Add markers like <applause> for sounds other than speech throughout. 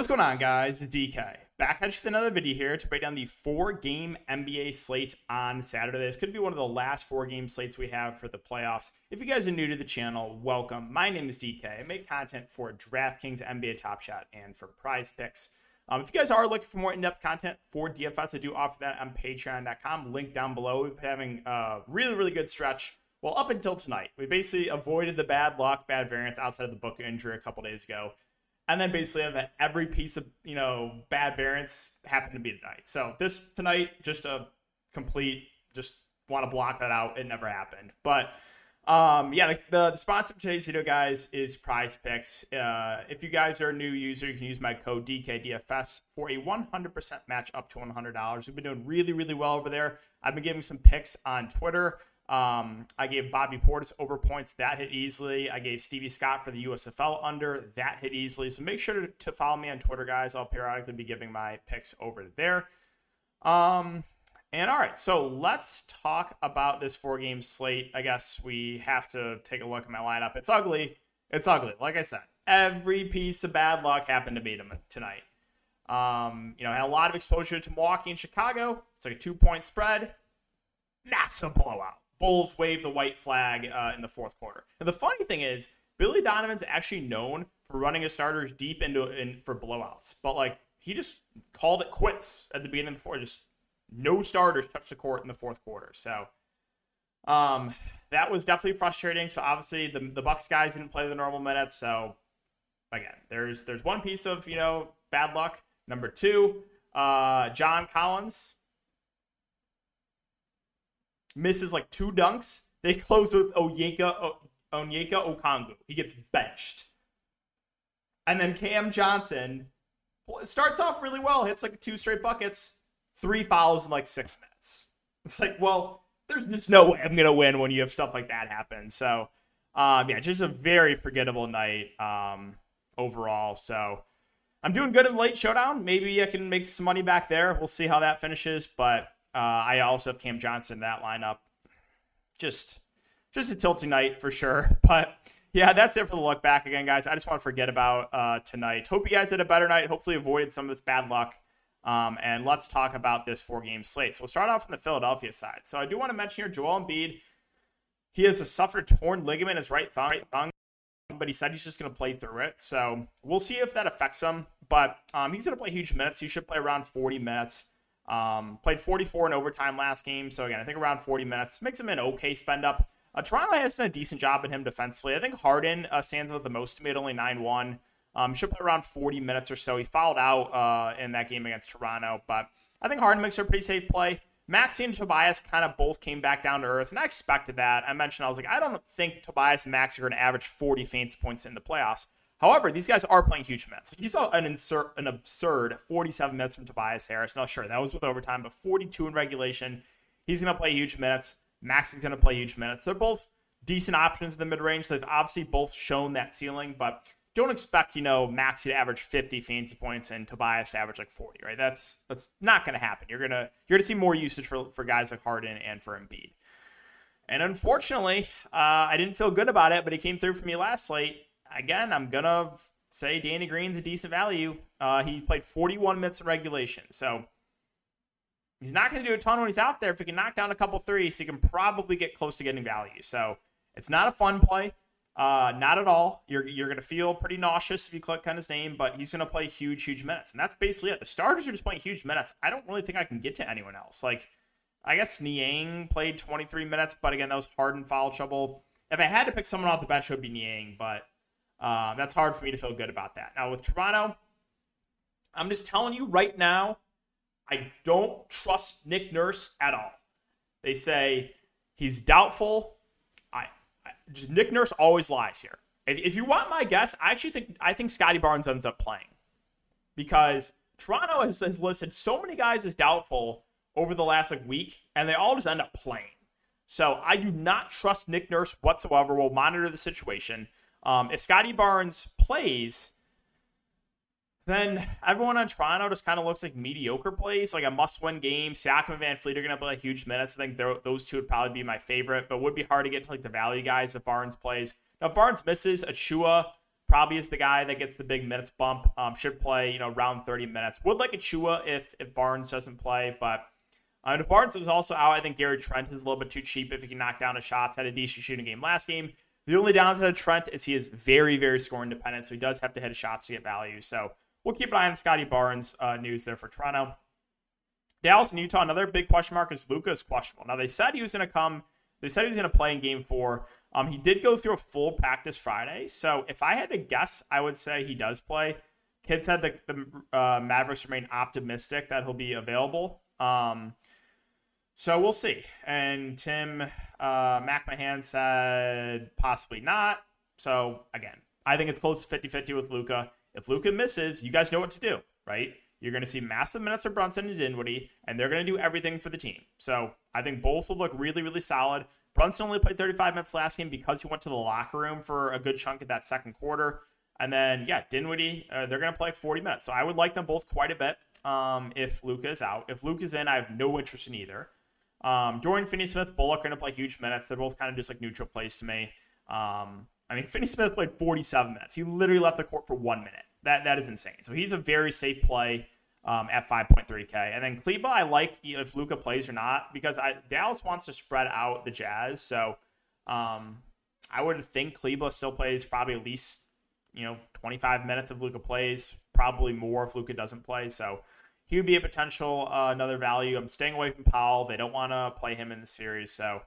What is going on, guys? DK. Back at you with another video here to break down the four game NBA slate on Saturday. This could be one of the last four game slates we have for the playoffs. If you guys are new to the channel, welcome. My name is DK. I make content for DraftKings, NBA Top Shot, and for prize picks. Um, if you guys are looking for more in depth content for DFS, I do offer that on patreon.com. Link down below. We've been having a really, really good stretch. Well, up until tonight, we basically avoided the bad luck, bad variance outside of the book injury a couple days ago and then basically have every piece of you know bad variance happen to be tonight. So this tonight just a complete just want to block that out. It never happened, but. Um, yeah, the, the, the sponsor of today's video, guys, is Prize Picks. Uh, if you guys are a new user, you can use my code DKDFS for a 100% match up to $100. We've been doing really, really well over there. I've been giving some picks on Twitter. Um, I gave Bobby Portis over points. That hit easily. I gave Stevie Scott for the USFL under. That hit easily. So make sure to, to follow me on Twitter, guys. I'll periodically be giving my picks over there. Um, and all right, so let's talk about this four game slate. I guess we have to take a look at my lineup. It's ugly. It's ugly. Like I said, every piece of bad luck happened to beat tonight. Um, you know, had a lot of exposure to Milwaukee and Chicago. It's like a two point spread. Massive blowout. Bulls wave the white flag uh, in the fourth quarter. And the funny thing is, Billy Donovan's actually known for running his starters deep into in for blowouts, but like he just called it quits at the beginning of the fourth. Just no starters touched the court in the fourth quarter. So um, that was definitely frustrating. So obviously the the Bucks guys didn't play the normal minutes. So again, there's there's one piece of you know bad luck. Number two, uh, John Collins misses like two dunks. They close with Onyeka, Onyeka Okongwu. He gets benched. And then Cam Johnson starts off really well, hits like two straight buckets, three fouls in like six minutes. It's like, well, there's just no way I'm gonna win when you have stuff like that happen. So, um, yeah, just a very forgettable night um, overall. So, I'm doing good in late showdown. Maybe I can make some money back there. We'll see how that finishes. But uh, I also have Cam Johnson in that lineup. Just, just a tilting night for sure. <laughs> But yeah, that's it for the look back again, guys. I just want to forget about uh, tonight. Hope you guys had a better night. Hopefully, avoided some of this bad luck. Um, and let's talk about this four game slate. So we'll start off from the Philadelphia side. So I do want to mention here Joel Embiid. He has a suffered torn ligament in his right thumb, right thumb but he said he's just going to play through it. So we'll see if that affects him. But um, he's going to play huge minutes. He should play around 40 minutes. Um, played 44 in overtime last game, so again, I think around 40 minutes makes him an okay spend up. Uh, Toronto has done a decent job in him defensively. I think Harden uh, stands out the most to me only 9 1. Um, should play around 40 minutes or so. He fouled out uh, in that game against Toronto, but I think Harden makes a pretty safe play. Maxey and Tobias kind of both came back down to earth, and I expected that. I mentioned I was like, I don't think Tobias and Maxey are going to average 40 fantasy points in the playoffs. However, these guys are playing huge minutes. You saw an insert, an absurd 47 minutes from Tobias Harris. Now, sure, that was with overtime, but 42 in regulation. He's going to play huge minutes. Max is going to play huge minutes. They're both decent options in the mid range. They've obviously both shown that ceiling, but don't expect you know Maxey to average 50 fantasy points and Tobias to average like 40. Right? That's that's not going to happen. You're gonna you're gonna see more usage for for guys like Harden and for Embiid. And unfortunately, uh, I didn't feel good about it, but he came through for me last slate again, I'm gonna say Danny Green's a decent value. Uh, he played 41 minutes in regulation, so he's not going to do a ton when he's out there. If he can knock down a couple threes, he can probably get close to getting value. So it's not a fun play, uh, not at all. You're you're going to feel pretty nauseous if you click on his name, but he's going to play huge, huge minutes, and that's basically it. The starters are just playing huge minutes. I don't really think I can get to anyone else. Like I guess Niang played 23 minutes, but again, that was Harden foul trouble. If I had to pick someone off the bench, it would be Niang, but uh, that's hard for me to feel good about that. Now with Toronto, I'm just telling you right now, I don't trust Nick Nurse at all. They say he's doubtful. I, I just, Nick Nurse always lies here. If, if you want my guess, I actually think I think Scottie Barnes ends up playing because Toronto has, has listed so many guys as doubtful over the last like week, and they all just end up playing. So I do not trust Nick Nurse whatsoever. We'll monitor the situation. Um, if Scottie Barnes plays, then everyone on Toronto just kind of looks like mediocre plays, like a must-win game. Siakam and VanVleet are going to play like huge minutes. I think those two would probably be my favorite, but would be hard to get to like the value guys if Barnes plays. Now, if Barnes misses, Achiuwa probably is the guy that gets the big minutes bump. Um, should play, you know, around 30 minutes. Would like Achiuwa if if Barnes doesn't play, but uh, if Barnes is also out, I think Gary Trent is a little bit too cheap if he can knock down his shots. Had a decent shooting game last game. The only downside of Trent is he is very, very score independent, so he does have to hit shots to get value. So we'll keep an eye on Scottie Barnes uh, news there for Toronto. Dallas and Utah, another big question mark is Luka is questionable. Now they said he was going to come. They said he was going to play in Game Four. Um, he did go through a full practice Friday, so if I had to guess, I would say he does play. Kidd said the, the uh, Mavericks remain optimistic that he'll be available. Um, so we'll see. And Tim uh, MacMahon said possibly not. So again, I think it's close to 50 50 with Luka. If Luka misses, you guys know what to do, right? You're going to see massive minutes of Brunson and Dinwiddie, and they're going to do everything for the team. So I think both will look really, really solid. Brunson only played 35 minutes last game because he went to the locker room for a good chunk of that second quarter. And then, yeah, Dinwiddie, uh, they're going to play 40 minutes. So I would like them both quite a bit um, if Luka is out. If Luka is in, I have no interest in either. Um, Dorian Finney-Smith, Bullock are going to play huge minutes. They're both kind of just like neutral plays to me. Um, I mean, Finney-Smith played 47 minutes. He literally left the court for one minute. That that is insane. So he's a very safe play um, at 5.3K. And then Kleber, I like if Luka plays or not because I, Dallas wants to spread out the Jazz. So um, I would think Kleber still plays probably at least you know 25 minutes of Luka plays, probably more if Luka doesn't play. So he would be a potential uh, another value. I'm staying away from Powell. They don't want to play him in the series. So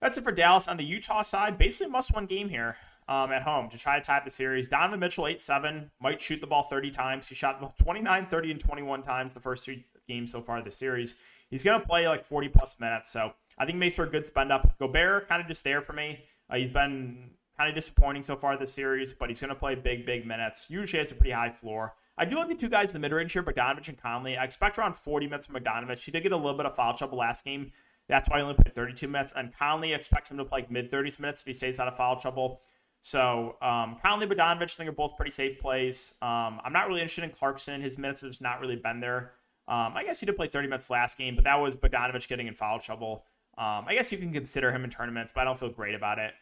that's it for Dallas. On the Utah side, basically must win game here um, at home to try to tie up the series. Donovan Mitchell, 8 7, might shoot the ball 30 times. He shot 29, 30, and 21 times the first three games so far this series. He's going to play like 40 plus minutes. So I think makes for a good spend up. Gobert, kind of just there for me. Uh, he's been kind of disappointing so far this series, but he's going to play big, big minutes. Usually has a pretty high floor. I do like the two guys in the mid range here, Bogdanovich and Conley. I expect around 40 minutes from Bogdanovich. He did get a little bit of foul trouble last game. That's why he only played 32 minutes. And Conley expects him to play mid 30s minutes if he stays out of foul trouble. So um, Conley, Bogdanovich, I think are both pretty safe plays. Um, I'm not really interested in Clarkson. His minutes have just not really been there. Um, I guess he did play 30 minutes last game, but that was Bogdanovich getting in foul trouble. Um, I guess you can consider him in tournaments, but I don't feel great about it.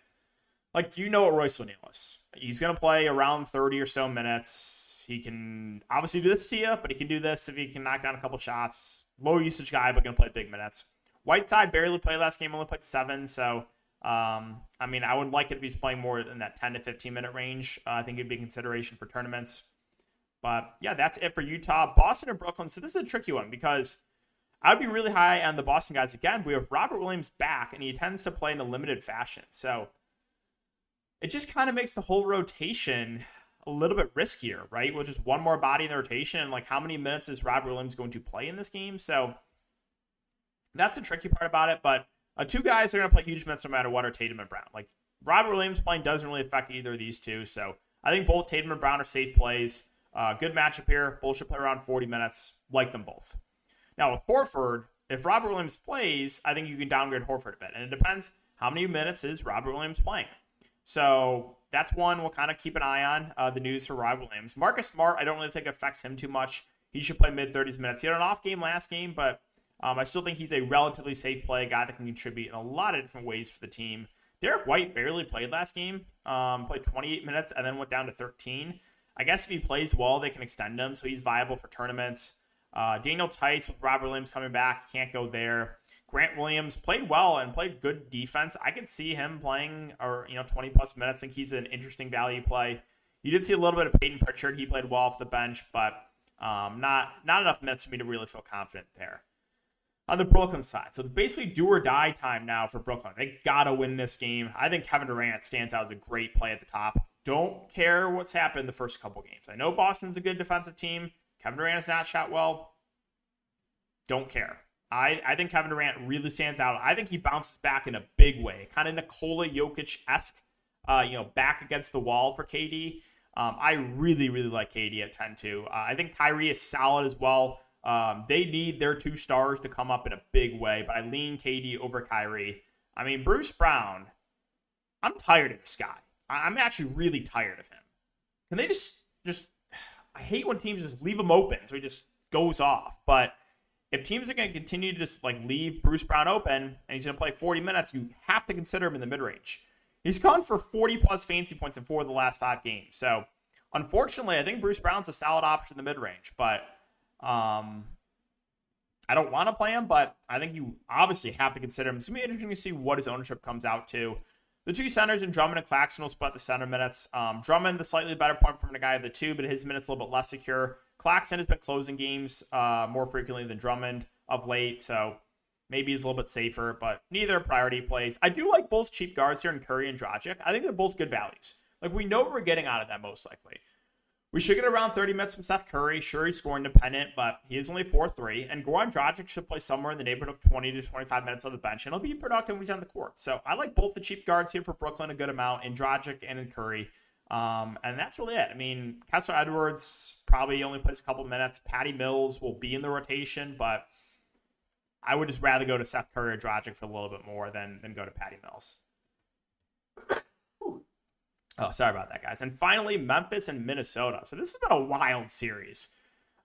Like, you know what Royce O'Neale is. He's going to play around 30 or so minutes he can obviously do this to you, but he can do this if he can knock down a couple shots. Low usage guy, but going to play big minutes. Whiteside barely played last game, only played seven. So, um, I mean, I would like it if he's playing more in that 10 to 15 minute range. Uh, I think it'd be a consideration for tournaments. But yeah, that's it for Utah. Boston and Brooklyn. So this is a tricky one because I would be really high on the Boston guys again. We have Robert Williams back, and he tends to play in a limited fashion. So it just kind of makes the whole rotation a little bit riskier, right? With just one more body in the rotation, and like how many minutes is Rob Williams going to play in this game? So that's the tricky part about it. But uh, two guys are going to play huge minutes no matter what are Tatum and Brown. Like Robert Williams playing doesn't really affect either of these two. So I think both Tatum and Brown are safe plays. Uh, good matchup here. Both should play around 40 minutes. Like them both. Now with Horford, if Robert Williams plays, I think you can downgrade Horford a bit. And it depends how many minutes is Robert Williams playing. So that's one we'll kind of keep an eye on. Uh, the news for Rob Williams. Marcus Smart, I don't really think affects him too much. He should play mid 30s minutes. He had an off game last game, but um, I still think he's a relatively safe play, a guy that can contribute in a lot of different ways for the team. Derrick White barely played last game, um, played 28 minutes and then went down to 13. I guess if he plays well, they can extend him, so he's viable for tournaments. Uh, Daniel Theis with Robert Williams coming back, can't go there. Grant Williams played well and played good defense. I could see him playing or you know 20 plus minutes. I think he's an interesting value play. You did see a little bit of Payton Pritchard. He played well off the bench, but um, not not enough minutes for me to really feel confident there. On the Brooklyn side, so it's basically do or die time now for Brooklyn. They gotta win this game. I think Kevin Durant stands out as a great play at the top. Don't care what's happened the first couple games. I know Boston's a good defensive team. Kevin Durant has not shot well. Don't care. I, I think Kevin Durant really stands out. I think he bounces back in a big way, kind of Nikola Jokic esque, uh, you know, back against the wall for KD. Um, I really, really like KD at 10 2. Uh, I think Kyrie is solid as well. Um, they need their two stars to come up in a big way, but I lean KD over Kyrie. I mean, Bruce Brown, I'm tired of this guy. I'm actually really tired of him. Can they just, just, <sighs> I hate when teams just leave him open so he just goes off. But if teams are going to continue to just like leave Bruce Brown open and he's going to play 40 minutes, you have to consider him in the mid range. He's gone for 40 plus fancy points in four of the last five games. So, unfortunately, I think Bruce Brown's a solid option in the mid range, but um, I don't want to play him, but I think you obviously have to consider him. It's going to be interesting to see what his ownership comes out to. The two centers in Drummond and Claxton will split the center minutes. Um, Drummond, the slightly better point from the guy of the two, but his minutes a little bit less secure. Claxton has been closing games uh, more frequently than Drummond of late, so maybe he's a little bit safer, but neither priority plays. I do like both cheap guards here in Curry and Dragic. I think they're both good values. Like we know what we're getting out of them most likely. We should get around 30 minutes from Seth Curry. Sure, he's scoring dependent, but he is only 4 3. And Goran Dragic should play somewhere in the neighborhood of 20 to 25 minutes on the bench, and he'll be productive when he's on the court. So I like both the cheap guards here for Brooklyn a good amount in Dragic and in Curry. Um, and that's really it. I mean, Kessler Edwards probably only plays a couple minutes. Patty Mills will be in the rotation, but I would just rather go to Seth Curry or Dragic for a little bit more than, than go to Patty Mills. <coughs> Oh, sorry about that, guys. And finally, Memphis and Minnesota. So this has been a wild series.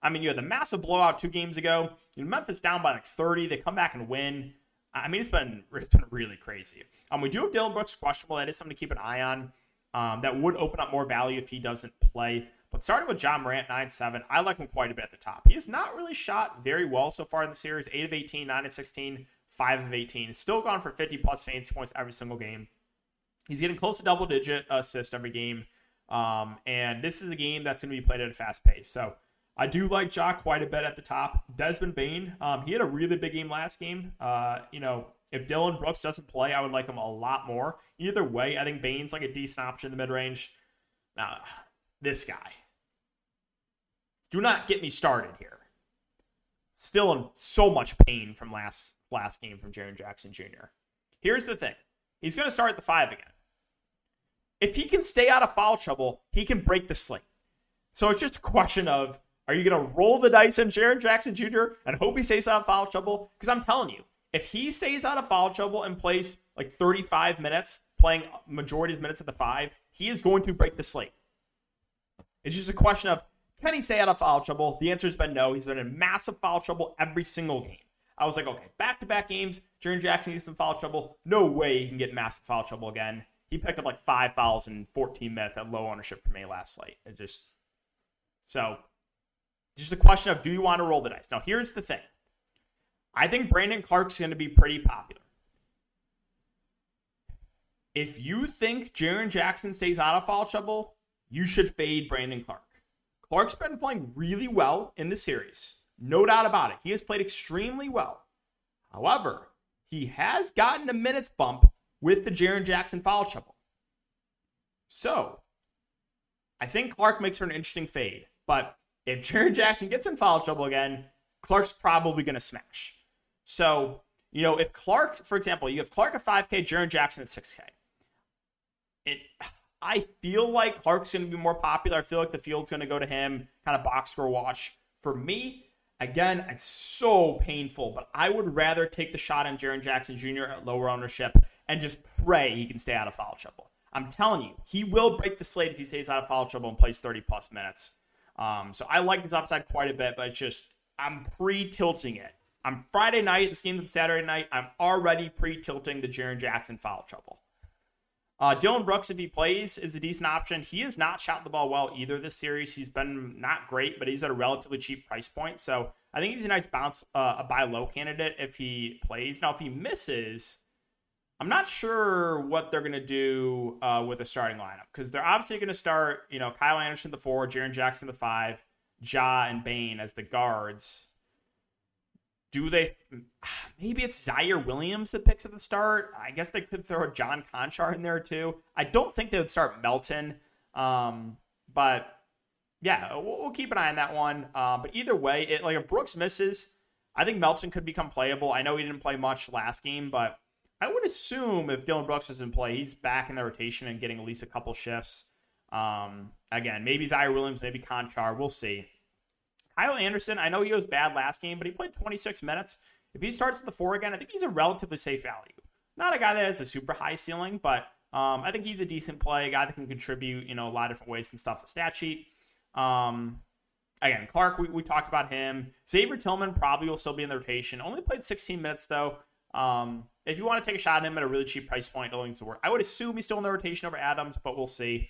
I mean, you had the massive blowout two games ago. You know, Memphis down by like 30. They come back and win. I mean, it's been it's been really crazy. Um, we do have Dillon Brooks questionable. That is something to keep an eye on. Um, that would open up more value if he doesn't play. But starting with Ja Morant, 9 7, I like him quite a bit at the top. He has not really shot very well so far in the series 8 of 18, 9 of 16, 5 of 18. Still gone for 50 plus fantasy points every single game. He's getting close to double digit assists every game. Um, and this is a game that's going to be played at a fast pace. So I do like Ja quite a bit at the top. Desmond Bane, um, he had a really big game last game. Uh, you know, if Dillon Brooks doesn't play, I would like him a lot more. Either way, I think Bane's like a decent option in the mid range. Now, this guy. Do not get me started here. Still in so much pain from last last game from Jaren Jackson Jr. Here's the thing. He's going to start at the five again. If he can stay out of foul trouble, he can break the slate. So it's just a question of are you going to roll the dice on Jaren Jackson Jr. and hope he stays out of foul trouble? Because I'm telling you, if he stays out of foul trouble and plays like 35 minutes, playing majority of his minutes at the five, he is going to break the slate. It's just a question of can he stay out of foul trouble? The answer has been no. He's been in massive foul trouble every single game. I was like, okay, back to back games, Jaren Jackson gets some foul trouble. No way he can get massive foul trouble again. He picked up like five fouls in 14 minutes at low ownership for me last slate. It just so it's just a question of do you want to roll the dice? Now here's the thing. I think Brandon Clarke's going to be pretty popular. If you think Jaren Jackson stays out of foul trouble, you should fade Brandon Clarke. Clarke's been playing really well in the series. No doubt about it. He has played extremely well. However, he has gotten a minutes bump with the Jaren Jackson foul trouble. So, I think Clarke makes for an interesting fade. But if Jaren Jackson gets in foul trouble again, Clarke's probably going to smash. So, you know, if Clarke, for example, you have Clarke at 5K, Jaren Jackson at 6K. It, I feel like Clarke's going to be more popular. I feel like the field's going to go to him, kind of box score watch. For me, Again, it's so painful, but I would rather take the shot on Jaren Jackson Jr. at lower ownership and just pray he can stay out of foul trouble. I'm telling you, he will break the slate if he stays out of foul trouble and plays 30 plus minutes. Um, so I like his upside quite a bit, but it's just I'm pre-tilting it. I'm Friday night. This game's on Saturday night. I'm already pre-tilting the Jaren Jackson foul trouble. Uh, Dillon Brooks, if he plays, is a decent option. He has not shot the ball well either this series. He's been not great, but he's at a relatively cheap price point. So I think he's a nice bounce, uh, a buy low candidate if he plays. Now, if he misses, I'm not sure what they're going to do uh, with a starting lineup because they're obviously going to start, you know, Kyle Anderson the four, Jaren Jackson the five, Ja and Bane as the guards do they <sighs> maybe it's Ziaire Williams that picks at the start? I guess they could throw John Konchar in there too. I don't think they would start Melton. Um, but yeah, we'll, we'll, keep an eye on that one. Uh, but either way, it like if Brooks misses, I think Melton could become playable. I know he didn't play much last game, but I would assume if Dillon Brooks doesn't play, he's back in the rotation and getting at least a couple shifts. Um, again, maybe Ziaire Williams, maybe Konchar. We'll see. Kyle Anderson, I know he was bad last game, but he played 26 minutes. If he starts at the four again, I think he's a relatively safe value. Not a guy that has a super high ceiling, but um, I think he's a decent play, a guy that can contribute, you know, a lot of different ways and stuff. The stat sheet. Um, again, Clarke, we, we talked about him. Xavier Tillman probably will still be in the rotation. Only played 16 minutes though. Um, if you want to take a shot at him at a really cheap price point, think work. I would assume he's still in the rotation over Adams, but we'll see.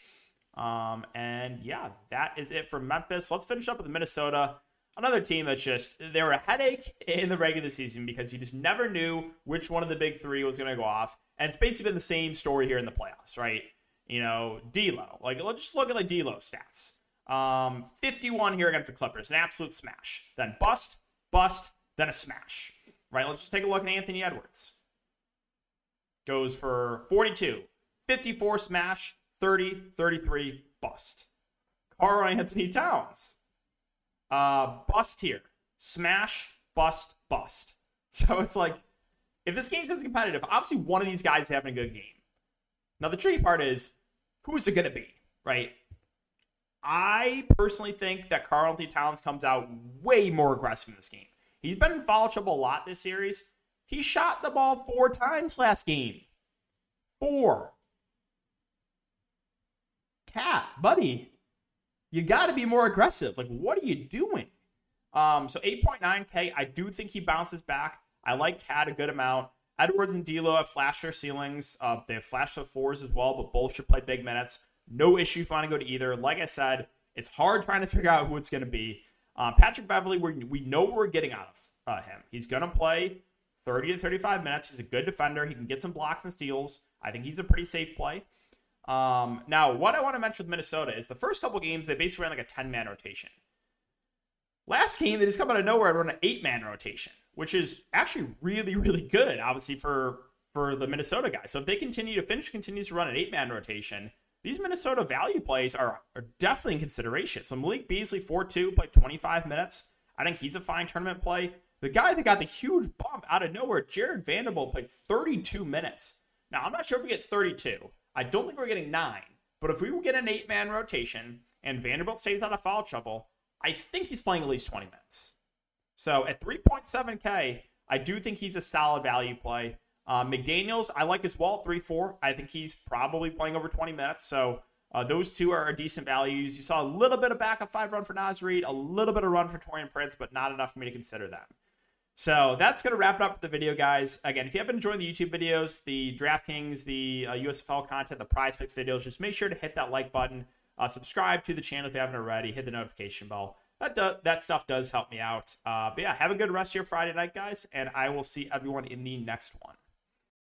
Um, and yeah, that is it for Memphis. Let's finish up with Minnesota. Another team that's just, they were a headache in the regular season because you just never knew which one of the big three was going to go off. And it's basically been the same story here in the playoffs, right? You know, D'Lo. Like, let's just look at like D'Lo stats. Um, 51 here against the Clippers, an absolute smash. Then bust, bust, then a smash. Right? Let's just take a look at Anthony Edwards. Goes for 42, 54 smash, 30, 33 bust. Karl-Anthony Towns. Uh, bust here. Smash, bust, bust. <laughs> So it's like, if this game's as competitive, obviously one of these guys is having a good game. Now, the tricky part is, who is it going to be, right? I personally think that Karl-Anthony Towns comes out way more aggressive in this game. He's been in foul trouble a lot this series. He shot the ball four times last game. Four. KAT, buddy, you got to be more aggressive. Like, what are you doing? Um, so 8.9K, I do think he bounces back. I like KAT a good amount. Edwards and D'Lo have flashed their ceilings. Uh, they have flashed fours as well, but both should play big minutes. No issue finding go to either. Like I said, it's hard trying to <laughs> figure out who it's going to be. Um, Patrick Beverley, we we know we're getting out of uh, him. He's going to play 30 to 35 minutes. He's a good defender. He can get some blocks and steals. I think he's a pretty safe play. Um, now, what I want to mention with Minnesota is the first couple games, they basically ran like a 10 man rotation. Last game, they just come out of nowhere and run an eight man rotation, which is actually really, really good, obviously, for, for the Minnesota guys. So if they continue to finish, continues to run an eight man rotation, these Minnesota value plays are, are definitely in consideration. So Malik Beasley, 4 2, played 25 minutes. I think he's a fine tournament play. The guy that got the huge bump out of nowhere, Jarred Vanderbilt, played 32 minutes. Now, I'm not sure if we get 32. I don't think we're getting nine. But if we will get an eight man rotation and Vanderbilt stays out of foul trouble, I think he's playing at least 20 minutes. So at 3.7K, I do think he's a solid value play. Uh, McDaniels, I like as well, 3 4. I think he's probably playing over 20 minutes. So uh, those two are decent values. You saw a little bit of backup five run for Naz Reid, a little bit of run for Taurean Prince, but not enough for me to consider them. So that's going to wrap it up for the video, guys. Again, if you have been enjoying the YouTube videos, the DraftKings, the uh, USFL content, the prize picks videos, just make sure to hit that like button. Uh, subscribe to the channel if you haven't already. Hit the notification bell. That, do- that stuff does help me out. Uh, but yeah, have a good rest of your Friday night, guys, and I will see everyone in the next one.